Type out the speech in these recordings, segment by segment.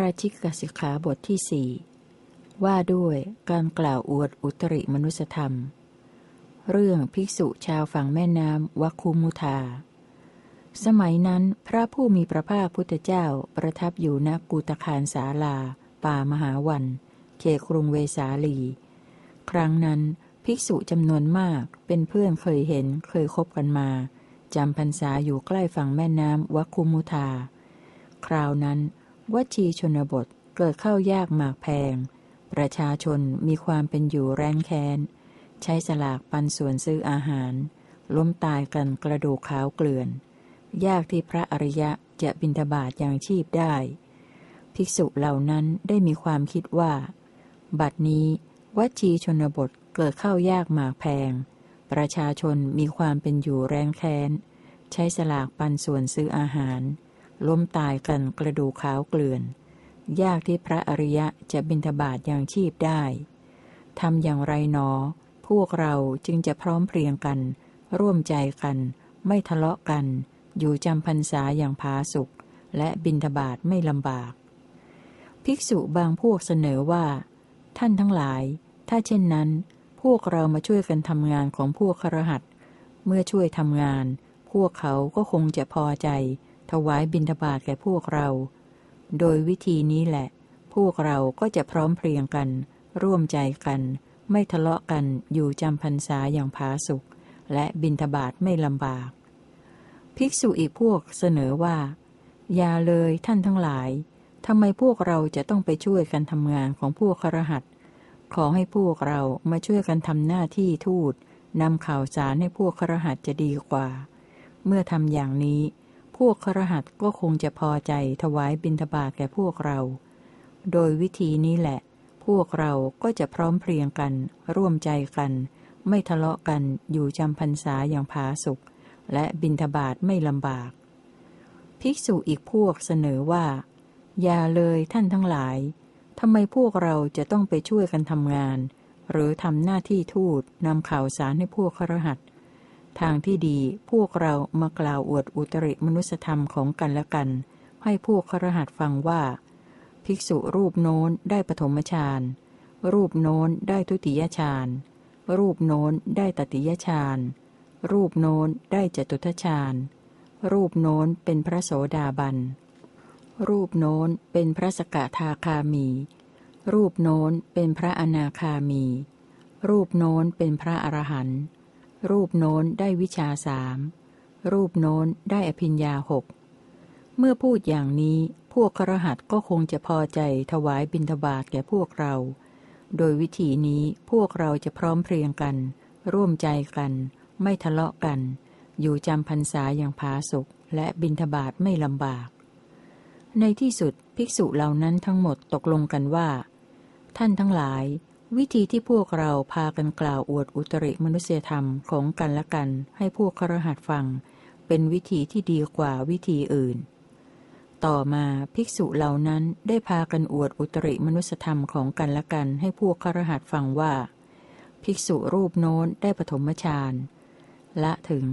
ราชิกกสิกขาบทที่สี่ว่าด้วยการกล่าวอวดอุตริมนุสธรรม เรื่องภิกษุชาวฝั่งแม่น้ำวัคุมุธา สมัยนั้นพระผู้มีพระภาคพุทธเจ้าประทับอยู่ณกุตคารสาลา ป่ามหาวัน เขครุงเวสาลี ครั้งนั้นภิกษุจำนวนมากเป็นเพื่อนเคยเห็นเคยคบกันมาจำพรรษาอยู่ใกล้ฝั่งแม่น้ำวัคุมุธา คราวนั้น วัชีชนบทเกิดเข้ายากหมากแพง ประชาชนมีความเป็นอยู่แร้นแค้น ใช้สลากปันส่วนซื้ออาหาร ล้มตายกันกระดูกขาวเกลื่อน ยากที่พระอริยะจะบินทบาทอย่างชีพได้ ภิกษุเหล่านั้นได้มีความคิดว่า บัดนี้วัชีชนบทเกิดเข้ายากหมากแพง ประชาชนมีความเป็นอยู่แรงแค้น ใช้สลากปันส่วนซื้ออาหาร ล้มตายกันกระดูกขาวเกลื่อน ยากที่พระอริยะจะบินทบาทอย่างชีพได้ทำอย่างไรหนอ พวกเราจึงจะพร้อมเพรียงกัน ร่วมใจกัน ไม่ทะเลาะกัน อยู่จำพรรษาอย่างพาสุข และบินทบาทไม่ลำบาก ภิกษุบางพวกเสนอว่า ท่านทั้งหลาย ถ้าเช่นนั้น พวกเรามาช่วยกันทำงานของพวกครหัสเมื่อช่วยทำงาน พวกเขาก็คงจะพอใจ ถวายบิณฑบาตแก่พวกเรา โดยวิธีนี้แหละ พวกเราก็จะพร้อมเพรียงกัน ร่วมใจกัน ไม่ทะเลาะกันอยู่จำพรรษาอย่างผาสุกและบิณฑบาตไม่ลำบาก ภิกษุอีกพวกเสนอว่า อย่าเลยท่านทั้งหลายทำไมพวกเราจะต้องไปช่วยกันทำงานของพวกครหัสขอให้พวกเรามาช่วยกันทำหน้าที่ทูตนำข่าวสารให้พวกครหัสจะดีกว่า เมื่อทำอย่างนี้ พวกครหัสก็คงจะพอใจถวายบิณฑบาตแก่พวกเรา โดยวิธีนี้แหละ พวกเราก็จะพร้อมเพรียงกัน ร่วมใจกัน ไม่ทะเลาะกันอยู่จำพรรษาอย่างผาสุกและบิณฑบาตไม่ลำบาก ภิกษุอีกพวกเสนอว่า อย่าเลยท่านทั้งหลายทำไมพวกเราจะต้องไปช่วยกันทำงาน หรือทำหน้าที่ทูตนำข่าวสารให้พวกครหัส ทางที่ดีพวกเรามากล่าวอวดอุตริมนุสธรรมของกันและกัน ให้พวกครหัสฟังว่า ภิกษุรูปโน้นได้ปฐมฌานรูปโน้นได้ทุติยฌานรูปโน้นได้ตติยฌานรูปโน้นได้จตุทฌานรูปโน้นเป็นพระโสดาบัน รูปโน้นเป็นพระสกทาคามี รูปโน้นเป็นพระอนาคามี รูปโน้นเป็นพระอรหันต์ รูปโน้นได้วิชาสามรูปโน้นได้อภิญญาหกเมื่อพูดอย่างนี้พวกครหัสก็คงจะพอใจถวายบิณฑบาตแก่พวกเรา โดยวิธีนี้พวกเราจะพร้อมเพรียงกัน ร่วมใจกัน ไม่ทะเลาะกัน อยู่จำพรรษาอย่างผาสุกและบิณฑบาตไม่ลำบาก ในที่สุดภิกษุเหล่านั้นทั้งหมดตกลงกันว่า ท่านทั้งหลาย วิธีที่พวกเราพากันกล่าวอวดอุตริมนุษยธรรมของกันและกัน ให้พวกครหัสฟัง เป็นวิธีที่ดีกว่าวิธีอื่น ต่อมาภิกษุเหล่านั้นได้พากันอวดอุตริมนุษยธรรมของกันและกัน ให้พวกครหัสฟังว่า ภิกษุรูปโน้นได้ปฐมฌานละถึง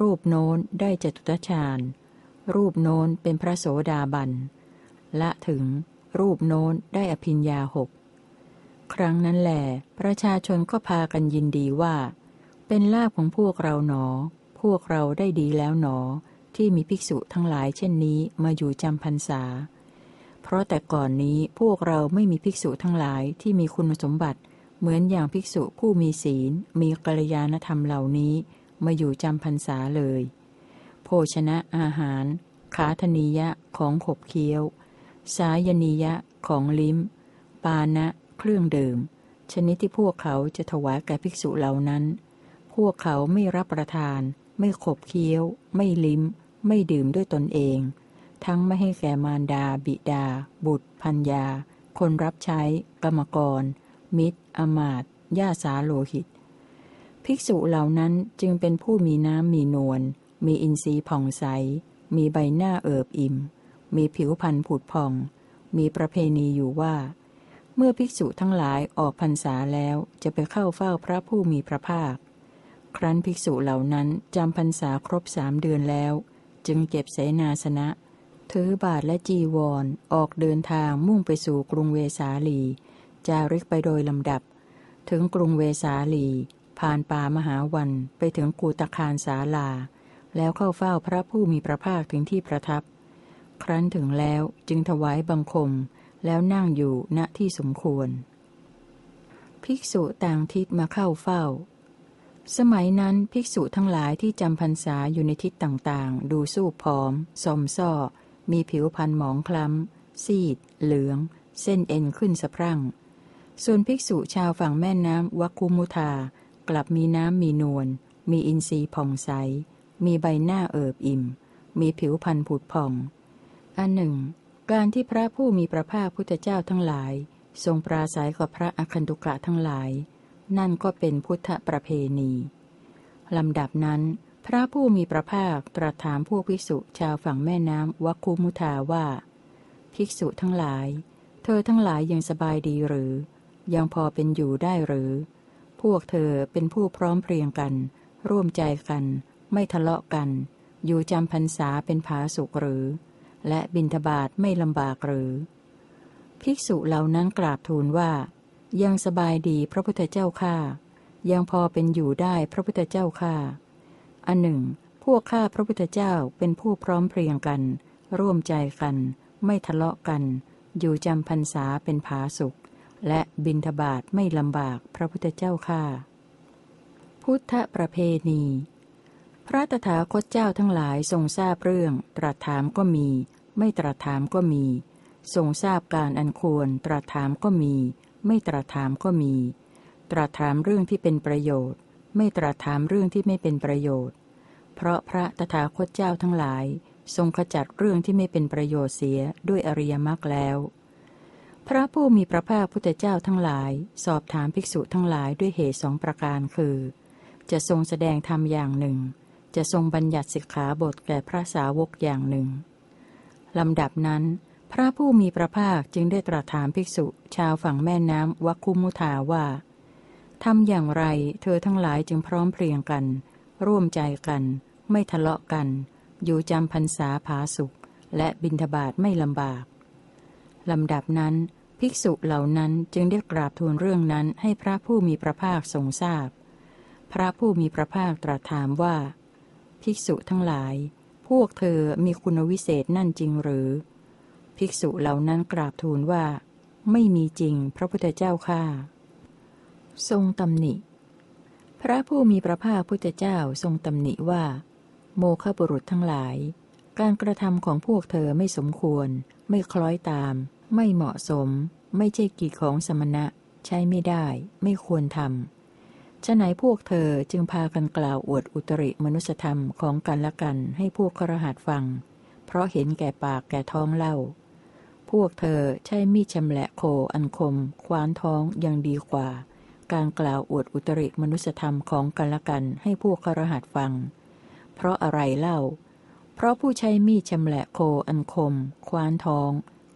รูปโน้นได้จตุตฌานรูปโน้นเป็นพระโสดาบันละถึง รูปโน้นได้อภิญญาหก ครั้งนั้นแหลประชาชนก็พากันยินดีว่า เป็นลาภของพวกเราหนอ พวกเราได้ดีแล้วหนอ ที่มีภิกษุทั้งหลายเช่นนี้มาอยู่จำพรรษา เพราะแต่ก่อนนี้พวกเราไม่มีภิกษุทั้งหลายที่มีคุณสมบัติเหมือนอย่างภิกษุผู้มีศีล มีกัลยาณธรรมเหล่านี้ มาอยู่จำพรรษาเลย โภชนะอาหาร ขาธนียะของขบเคี้ยว สายนียะของลิ้ม ปานะ เครื่องดื่ม ชนิดที่พวกเขาจะถวายแก่ภิกษุเหล่านั้น พวกเขาไม่รับประทาน ไม่ขบเคี้ยว ไม่ลิ้ม ไม่ดื่มด้วยตนเอง ทั้งไม่ให้แก่มารดา บิดา บุตรพัญญาคนรับใช้ กรรมกร มิตร อมาตย่าสาโลหิต ภิกษุเหล่านั้นจึงเป็นผู้มีน้ำมีนวล มีอินทรีย์ผ่องใส มีใบหน้าเอิบอิ่ม มีผิวพรรณผุดผ่อง มีประเพณีอยู่ว่า เมื่อภิกษุทั้งหลายออกพรรษาแล้วจะไปเข้าเฝ้าพระผู้มีพระภาค ครั้นภิกษุเหล่านั้นจำพรรษาครบสามเดือนแล้ว จึงเก็บเสนาสนะ ถือบาทและจีวรอออกเดินทางมุ่งไปสู่กรุงเวสาลี จาริกไปโดยลำดับ ถึงกรุงเวสาลี ผ่านป่ามหาวันไปถึงกูตคารสาลา แล้วเข้าเฝ้าพระผู้มีพระภาคถึงที่ประทับ ครั้นถึงแล้วจึงถวายบังคม แล้วนั่งอยู่ณที่สมควร ภิกษุต่างทิศมาเข้าเฝ้า สมัยนั้นภิกษุทั้งหลายที่จำพรรษาอยู่ในทิศต่างๆ ดูสู้ผอมสมซ่อ มีผิวพันหมองคล้ำ ซีด เหลือง เส้นเอ็นขึ้นสะพรั่ง ส่วนภิกษุชาวฝั่งแม่น้ำวัคคุมุทากลับมีน้ำมีนวล มีอินทรีย์ผ่องใส มีใบหน้าเอิบอิ่ม มีผิวพันผุดผ่อง อันหนึ่ง การที่พระผู้มีพระภาคพุทธเจ้าทั้งหลาย ทรงปราศัยกับพระอคันตุกะทั้งหลาย นั่นก็เป็นพุทธประเพณีลำดับนั้น พระผู้มีพระภาคตรัสถามพวกภิกษุชาวฝั่งแม่น้ำวัคคุมุทาว่า ภิกษุทั้งหลาย เธอทั้งหลายยังสบายดีหรือ ยังพอเป็นอยู่ได้หรือ พวกเธอเป็นผู้พร้อมเพรียงกัน ร่วมใจกัน ไม่ทะเลาะกัน อยู่จำพรรษาเป็นผาสุกหรือ และบินทบาทไม่ลำบากหรือ ภิกษุเหล่านั้นกราบทูลว่า ยังสบายดีพระพุทธเจ้าข้ายังพอเป็นอยู่ได้พระพุทธเจ้าข้าอันหนึ่ง พวกข้าพระพุทธเจ้าเป็นผู้พร้อมเพรียงกัน ร่วมใจกัน ไม่ทะเลาะกัน อยู่จำพรรษาเป็นผาสุข และบินทบาทไม่ลำบากพระพุทธเจ้าข้าพุทธประเพณี พระตถาคตเจ้าทั้งหลายทรงทราบเรื่อง ตรัสถามก็มี ไม่ตรัสถามก็มี ทรงทราบการอันควร ตรัสถามก็มี ไม่ตรัสถามก็มี ตรัสถามเรื่องที่เป็นประโยชน์ ไม่ตรัสถามเรื่องที่ไม่เป็นประโยชน์ เพราะพระตถาคตเจ้าทั้งหลาย ทรงขจัดเรื่องที่ไม่เป็นประโยชน์เสียด้วยอริยมรรคแล้ว พระผู้มีพระภาคพุทธเจ้าทั้งหลาย สอบถามภิกษุทั้งหลายด้วยเหตุสองประการคือ จะทรงแสดงธรรมอย่างหนึ่ง จะทรงบัญญัติสิกขาบทแก่พระสาวกอย่างหนึ่งลำดับนั้น พระผู้มีพระภาคจึงได้ตรัสถามภิกษุ ชาวฝั่งแม่น้ำวัคคุมุทาว่าทำอย่างไรเธอทั้งหลายจึงพร้อมเพรียงกัน ร่วมใจกัน ไม่ทะเลาะกัน อยู่จำพรรษาผาสุข และบินทบาทไม่ลำบากลำดับนั้น ภิกษุเหล่านั้นจึงได้กราบทูลเรื่องนั้นให้พระผู้มีพระภาคทรงทราบพพระผู้มีพระภาคตรัสถามว่า ภิกษุทั้งหลาย พวกเธอมีคุณวิเศษนั่นจริงหรือ ภิกษุเหล่านั้นกราบทูลว่า ไม่มีจริงพระพุทธเจ้าข้าทรงตำหนิ พระผู้มีพระภาคพุทธเจ้าทรงตำหนิว่า โมฆะบุรุษทั้งหลาย การกระทำของพวกเธอไม่สมควร ไม่คล้อยตาม ไม่เหมาะสม ไม่ใช่กิจของสมณะ ใช้ไม่ได้ ไม่ควรทำ ฉะไหนพวกเธอจึงพากันกล่าวอวดอุตริมนุสธรรมของกันและกันให้พวกครหัสฟัง เพราะเห็นแก่ปากแก่ท้องเล่า พวกเธอใช้มีดชำแหละโคอันคม ควานท้องยังดีกว่า การกล่าวอวดอุตริมนุสธรรมของกันและกันให้พวกครหัสฟัง เพราะอะไรเล่า เพราะผู้ใช้มีดชำแหละโคอันคม ควานท้อง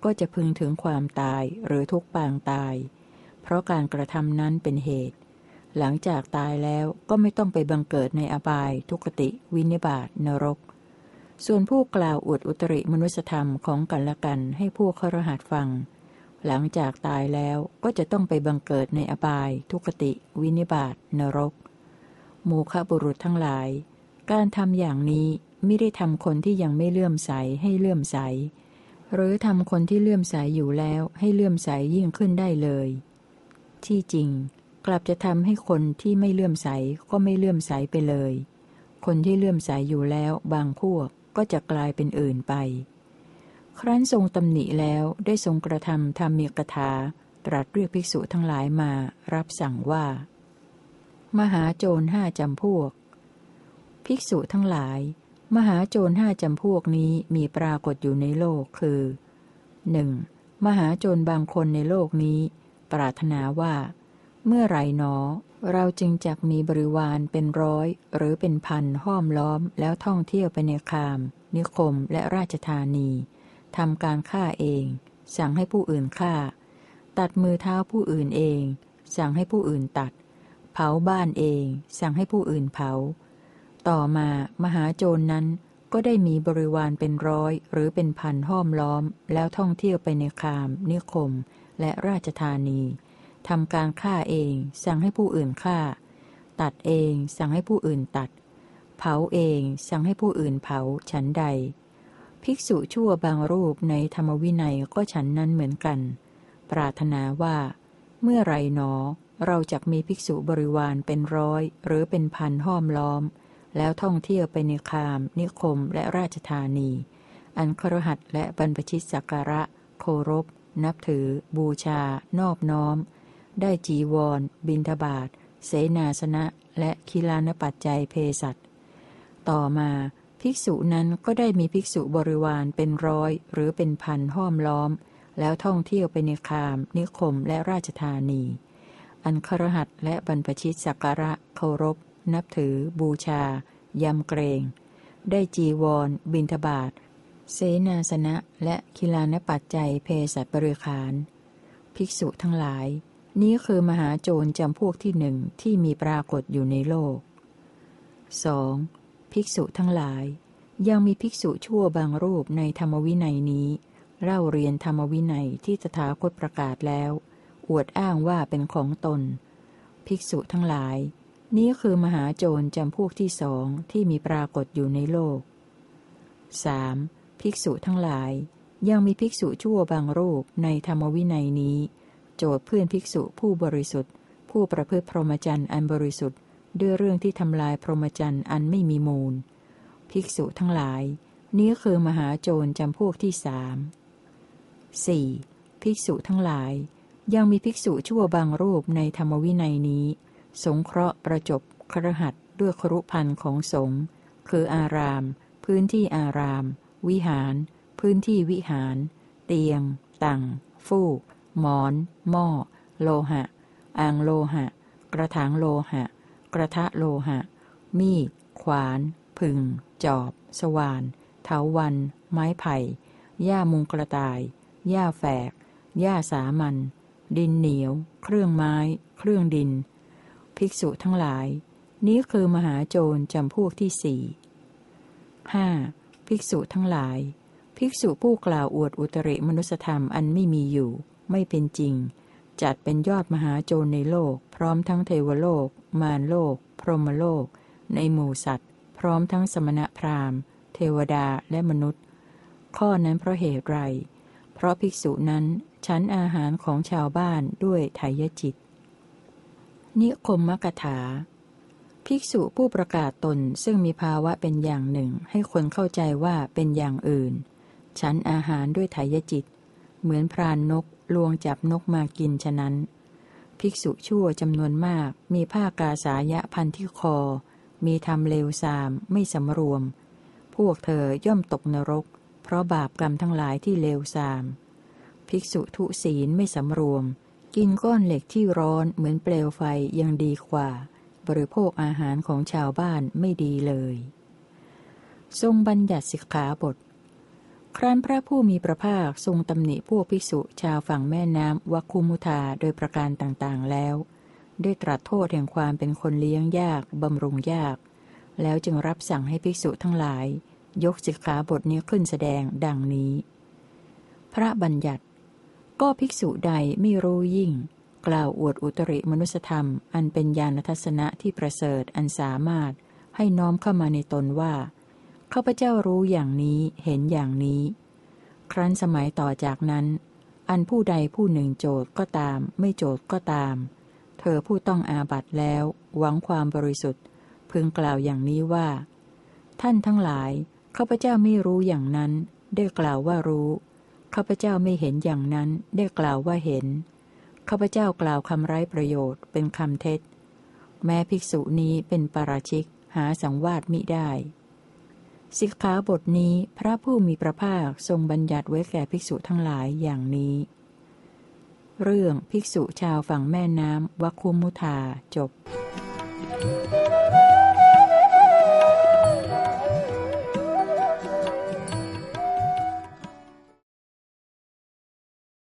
ก็จะพึงถึงความตายหรือทุกปางตาย เพราะการกระทำนั้นเป็นเหตุ หลังจากตายแล้วก็ไม่ต้องไปบังเกิดในอบาย ทุกติ วินิบาตนรก ส่วนผู้กล่าวอวดอุตริมนุสธรรมของกันและกันให้พวกครหัสฟัง หลังจากตายแล้วก็จะต้องไปบังเกิดในอบาย ทุกติ วินิบาตนรกโมฆะบุรุษทั้งหลาย การทำอย่างนี้ไม่ได้ทำคนที่ยังไม่เลื่อมใสให้เลื่อมใส หรือทำคนที่เลื่อมใสอยู่แล้วให้เลื่อมใสยิ่งขึ้นได้เลย ที่จริง กลับจะทำให้คนที่ไม่เลื่อมใสก็ไม่เลื่อมใสไปเลย คนที่เลื่อมใสอยู่แล้วบางพวกก็จะกลายเป็นอื่นไป ครั้นทรงตำหนิแล้วได้ทรงกระทำธรรมีกถาตรัสเรียกภิกษุทั้งหลายมา รับสั่งว่า มหาโจรห้าจำพวก ภิกษุทั้งหลาย มหาโจรห้าจำพวกนี้มีปรากฏอยู่ในโลกคือ 1. มหาโจรบางคนในโลกนี้ ปรารถนาว่า เมื่อไรหนอ เราจึงจักมีบริวารเป็นร้อย หรือเป็นพันห้อมล้อมแล้วท่องเที่ยวไปในคาม นิคมและราชธานีทำการฆ่าเอง สั่งให้ผู้อื่นฆ่า ตัดมือเท้าผู้อื่นเอง สั่งให้ผู้อื่นตัด เผาบ้านเอง สั่งให้ผู้อื่นเผา ต่อมามหาโจรนั้นก็ได้มีบริวารเป็นร้อยหรือเป็นพันห้อมล้อม แล้วท่องเที่ยวไปในคาม นิคม และราชธานี ทำการฆ่าเอง สั่งให้ผู้อื่นฆ่า ตัดเอง สั่งให้ผู้อื่นตัด เผาเอง สั่งให้ผู้อื่นเผา ฉันใด ภิกษุชั่วบางรูปในธรรมวินัยก็ฉันนั้นเหมือนกัน ปรารถนาว่า เมื่อไรหนอ เราจะมีภิกษุบริวารเป็นร้อย หรือเป็นพันห้อมล้อม แล้วท่องเที่ยวไปในคาม นิคมและราชธานี อันครหัสและบรรพชิตสักการะ โครบนับถือ บูชา นอบน้อม ได้จีวร บินทบาทเสนาสนะ และคิลานปัจจัยเพสัตต่อมาภิกษุนั้นก็ได้มีภิกษุบริวารเป็นร้อย หรือเป็นพันห้อมล้อม แล้วท่องเที่ยวไปในคาม นิคมและราชธานี อันครหัสและบรรพชิตสักการะเคารพ นับถือ บูชา ยำเกรง ได้จีวร บินทบาทเสนาสนะ และคิลานปัจจัยเพสัตบริขาร ภิกษุทั้งหลาย นี้คือมหาโจรจำพวกที่หนึ่งที่มีปรากฏอยู่ในโลก 2. ภิกษุทั้งหลาย ยังมีภิกษุชั่วบางรูปในธรรมวินัยนี้ เล่าเรียนธรรมวินัยที่ตถาคตประกาศแล้ว อวดอ้างว่าเป็นของตน ภิกษุทั้งหลาย นี้คือมหาโจรจำพวกที่สองที่มีปรากฏอยู่ในโลก 3. ภิกษุทั้งหลาย ยังมีภิกษุชั่วบางรูปในธรรมวินัยนี้ โจทย์เพื่อนภิกษุผู้บริสุทธิ์ ผู้ประพฤติพรหมจรรย์อันบริสุทธิ์ ด้วยเรื่องที่ทำลายพรหมจรรย์อันไม่มีมูล ภิกษุทั้งหลาย นี้คือมหาโจรจำพวกที่สาม 4. ภิกษุทั้งหลาย ยังมีภิกษุชั่วบางรูปในธรรมวินัยนี้ สงเคราะห์ประจบครหัสด้วยครุพันธ์ของสงฆ์คืออาราม พื้นที่อาราม วิหาร พื้นที่วิหาร เตียงตังฟูก หมอน หม้อ โลหะ อ่างโลหะ กระถางโลหะ กระทะโลหะ มีด ขวาน ผึ่ง จอบ สว่าน เถาวัน ไม้ไผ่ หญ้ามุงกระต่าย หญ้าแฝก หญ้าสามัญดินเหนียว เครื่องไม้ เครื่องดิน ภิกษุทั้งหลาย นี้คือมหาโจรจำพวกที่สี่ห้าภิกษุทั้งหลาย ภิกษุผู้กล่าวอวดอุตริมนุสธรรมอันไม่มีอยู่ ไม่เป็นจริง จัดเป็นยอดมหาโจรในโลก พร้อมทั้งเทวโลก มารโลก พรหมโลก ในหมู่สัตว์ พร้อมทั้งสมณพราหมณ์ เทวดาและมนุษย์ ข้อนั้นเพราะเหตุไร เพราะภิกษุนั้นฉันอาหารของชาวบ้านด้วยไทยจิต นิคมมกถา ภิกษุผู้ประกาศตนซึ่งมีภาวะเป็นอย่างหนึ่ง ให้คนเข้าใจว่าเป็นอย่างอื่นฉันอาหารด้วยไทยจิต เหมือนพรานนกลวงจับนกมากินฉะนั้น ภิกษุชั่วจำนวนมากมีผ้ากาสายะพันที่คอ มีทำเลวทรามไม่สำรวม พวกเธอย่อมตกนรก เพราะบาปกรรมทั้งหลายที่เลวทราม ภิกษุทุศีลไม่สำรวม กินก้อนเหล็กที่ร้อนเหมือนเปลวไฟยังดีกว่า บริโภคอาหารของชาวบ้านไม่ดีเลย ทรงบัญญัติสิกขาบท ครั้นพระผู้มีพระภาคทรงตำหนิพวกภิกษุชาวฝั่งแม่น้ำวัคคุมุธาโดยประการต่างๆแล้ว ได้ตรัสโทษแห่งความเป็นคนเลี้ยงยากบำรุงยาก แล้วจึงรับสั่งให้ภิกษุทั้งหลาย ยกสิกขาบทนี้ขึ้นแสดงดังนี้ พระบัญญัติ ก็ภิกษุใดไม่รู้ยิ่ง กล่าวอวดอุตริมนุสธรรม อันเป็นญาณทัศนะที่ประเสริฐอันสามารถให้น้อมเข้ามาในตนว่า ข้าพเจ้ารู้อย่างนี้เห็นอย่างนี้ ครั้นสมัยต่อจากนั้น อันผู้ใดผู้หนึ่งโจทย์ก็ตาม ไม่โจทย์ก็ตาม เธอผู้ต้องอาบัตแล้ว หวังความบริสุทธิ์ พึงกล่าวอย่างนี้ว่า ท่านทั้งหลายข้าพเจ้าไม่รู้อย่างนั้น ได้กล่าวว่ารู้ข้าพเจ้าไม่เห็นอย่างนั้น ได้กล่าวว่าเห็นข้าพเจ้ากล่าวคำไร้ประโยชน์เป็นคำเท็จ แม้ภิกษุนี้เป็นปราชิกหาสังวาสมิได้ สิกขาบทนี้พระผู้มีพระภาคทรงบัญญัติไว้แก่ภิกษุทั้งหลายอย่างนี้ เรื่องภิกษุชาวฝั่งแม่น้ำวัคคุมุธาจบ Thank you.